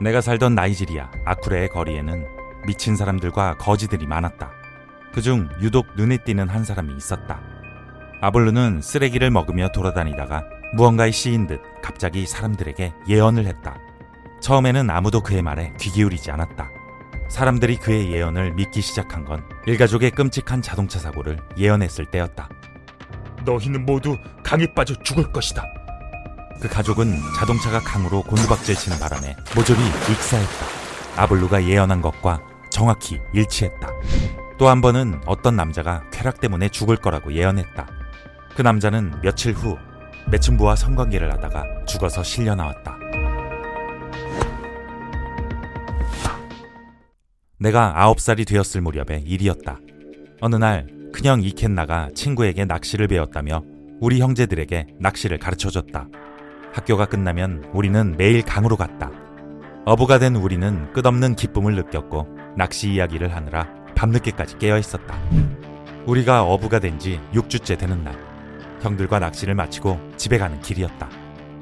내가 살던 나이지리아 아쿠레의 거리에는 미친 사람들과 거지들이 많았다. 그중 유독 눈에 띄는 한 사람이 있었다. 아볼루는 쓰레기를 먹으며 돌아다니다가 무언가에 씌인 듯 갑자기 사람들에게 예언을 했다. 처음에는 아무도 그의 말에 귀 기울이지 않았다. 사람들이 그의 예언을 믿기 시작한 건 일가족의 끔찍한 자동차 사고를 예언했을 때였다. 너희는 모두 강에 빠져 죽을 것이다. 그 가족은 자동차가 강으로 곤두박질 치는 바람에 모조리 익사했다. 아블루가 예언한 것과 정확히 일치했다. 또 한 번은 어떤 남자가 쾌락 때문에 죽을 거라고 예언했다. 그 남자는 며칠 후 매춘부와 성관계를 하다가 죽어서 실려 나왔다. 내가 아홉 살이 되었을 무렵의 일이었다. 어느 날 큰형 이켄나가 친구에게 낚시를 배웠다며 우리 형제들에게 낚시를 가르쳐줬다. 학교가 끝나면 우리는 매일 강으로 갔다. 어부가 된 우리는 끝없는 기쁨을 느꼈고 낚시 이야기를 하느라 밤늦게까지 깨어 있었다. 우리가 어부가 된 지 6주째 되는 날, 형들과 낚시를 마치고 집에 가는 길이었다.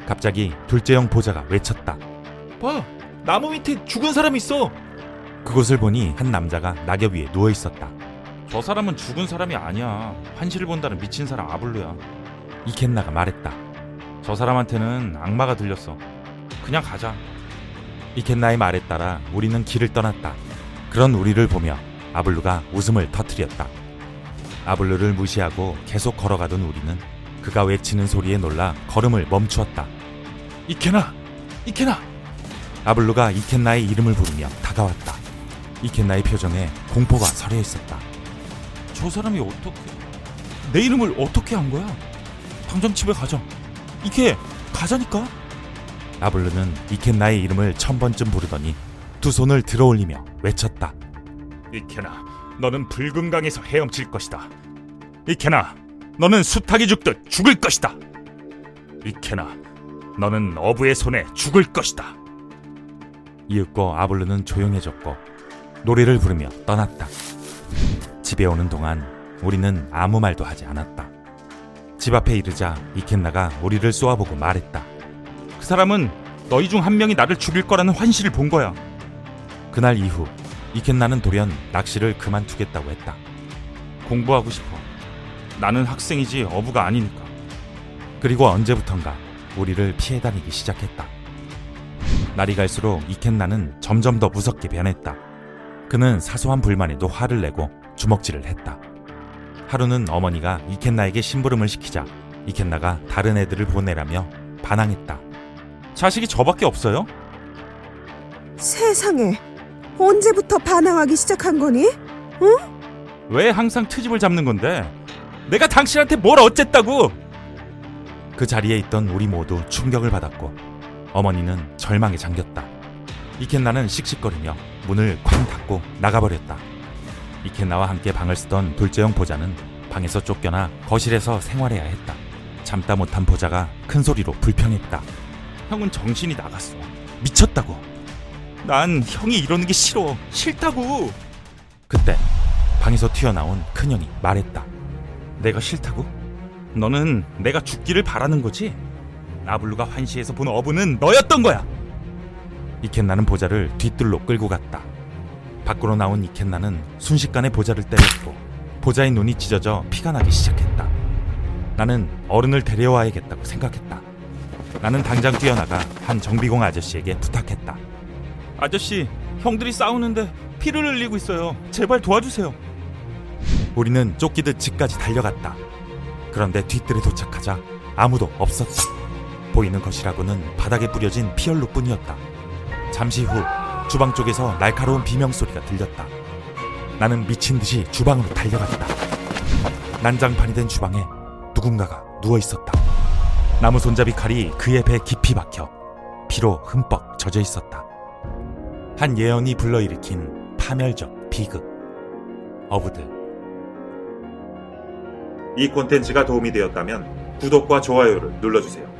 갑자기 둘째 형 보자가 외쳤다. 봐, 나무 밑에 죽은 사람 있어. 그곳을 보니 한 남자가 낙엽 위에 누워 있었다. 저 사람은 죽은 사람이 아니야. 환시를 본다는 미친 사람 아블루야. 이켄나가 말했다. 저 사람한테는 악마가 들렸어. 그냥 가자. 이켄나의 말에 따라 우리는 길을 떠났다. 그런 우리를 보며 아블루가 웃음을 터뜨렸다. 아블루를 무시하고 계속 걸어가던 우리는 그가 외치는 소리에 놀라 걸음을 멈추었다. 이케나, 이케나. 아블루가 이켄나의 이름을 부르며 다가왔다. 이켄나의 표정에 공포가 서려 있었다. 저 사람이 어떻게 내 이름을 어떻게 한 거야? 당장 집에 가자. 이케 가자니까. 아블루는 이켄나의 이름을 천 번쯤 부르더니 두 손을 들어올리며 외쳤다. 이케나, 너는 붉은 강에서 헤엄칠 것이다. 이케나, 너는 수탉이 죽듯 죽을 것이다. 이케나, 너는 어부의 손에 죽을 것이다. 이윽고 아블루는 조용해졌고 노래를 부르며 떠났다. 집에 오는 동안 우리는 아무 말도 하지 않았다. 집 앞에 이르자 이켄나가 우리를 쏘아보고 말했다. 그 사람은 너희 중 한 명이 나를 죽일 거라는 환시를 본 거야. 그날 이후 이켄나는 돌연 낚시를 그만두겠다고 했다. 공부하고 싶어. 나는 학생이지 어부가 아니니까. 그리고 언제부턴가 우리를 피해 다니기 시작했다. 날이 갈수록 이켄나는 점점 더 무섭게 변했다. 그는 사소한 불만에도 화를 내고 주먹질을 했다. 하루는 어머니가 이켄나에게 심부름을 시키자 이켄나가 다른 애들을 보내라며 반항했다. 자식이 저밖에 없어요? 세상에 언제부터 반항하기 시작한 거니? 왜 항상 트집을 잡는 건데? 내가 당신한테 뭘 어쨌다고? 그 자리에 있던 우리 모두 충격을 받았고 어머니는 절망에 잠겼다. 이켄나는 씩씩거리며 문을 쾅 닫고 나가버렸다. 이켄나와 함께 방을 쓰던 둘째형 보자는 방에서 쫓겨나 거실에서 생활해야 했다. 참다 못한 보자가 큰 소리로 불평했다. 형은 정신이 나갔어. 미쳤다고. 난 형이 이러는 게 싫어. 싫다고. 그때 방에서 튀어나온 큰형이 말했다. 내가 싫다고? 너는 내가 죽기를 바라는 거지? 나블루가 환시에서 본 어부는 너였던 거야. 이켄나는 보자를 뒤뜰로 끌고 갔다. 밖으로 나온 이켄나는 순식간에 보자를 때렸고 보자의 눈이 찢어져 피가 나기 시작했다. 나는 어른을 데려와야겠다고 생각했다. 나는 당장 뛰어나가 한 정비공 아저씨에게 부탁했다. 아저씨, 형들이 싸우는데 피를 흘리고 있어요. 제발 도와주세요. 우리는 쫓기듯 집까지 달려갔다. 그런데 뒤뜰에 도착하자 아무도 없었다. 보이는 것이라고는 바닥에 뿌려진 피얼로뿐이었다. 잠시 후 주방 쪽에서 날카로운 비명 소리가 들렸다. 나는 미친 듯이 주방으로 달려갔다. 난장판이 된 주방에 누군가가 누워 있었다. 나무 손잡이 칼이 그의 배 깊이 박혀 피로 흠뻑 젖어 있었다. 한 예언이 불러일으킨 파멸적 비극. 어부들. 이 콘텐츠가 도움이 되었다면 구독과 좋아요를 눌러주세요.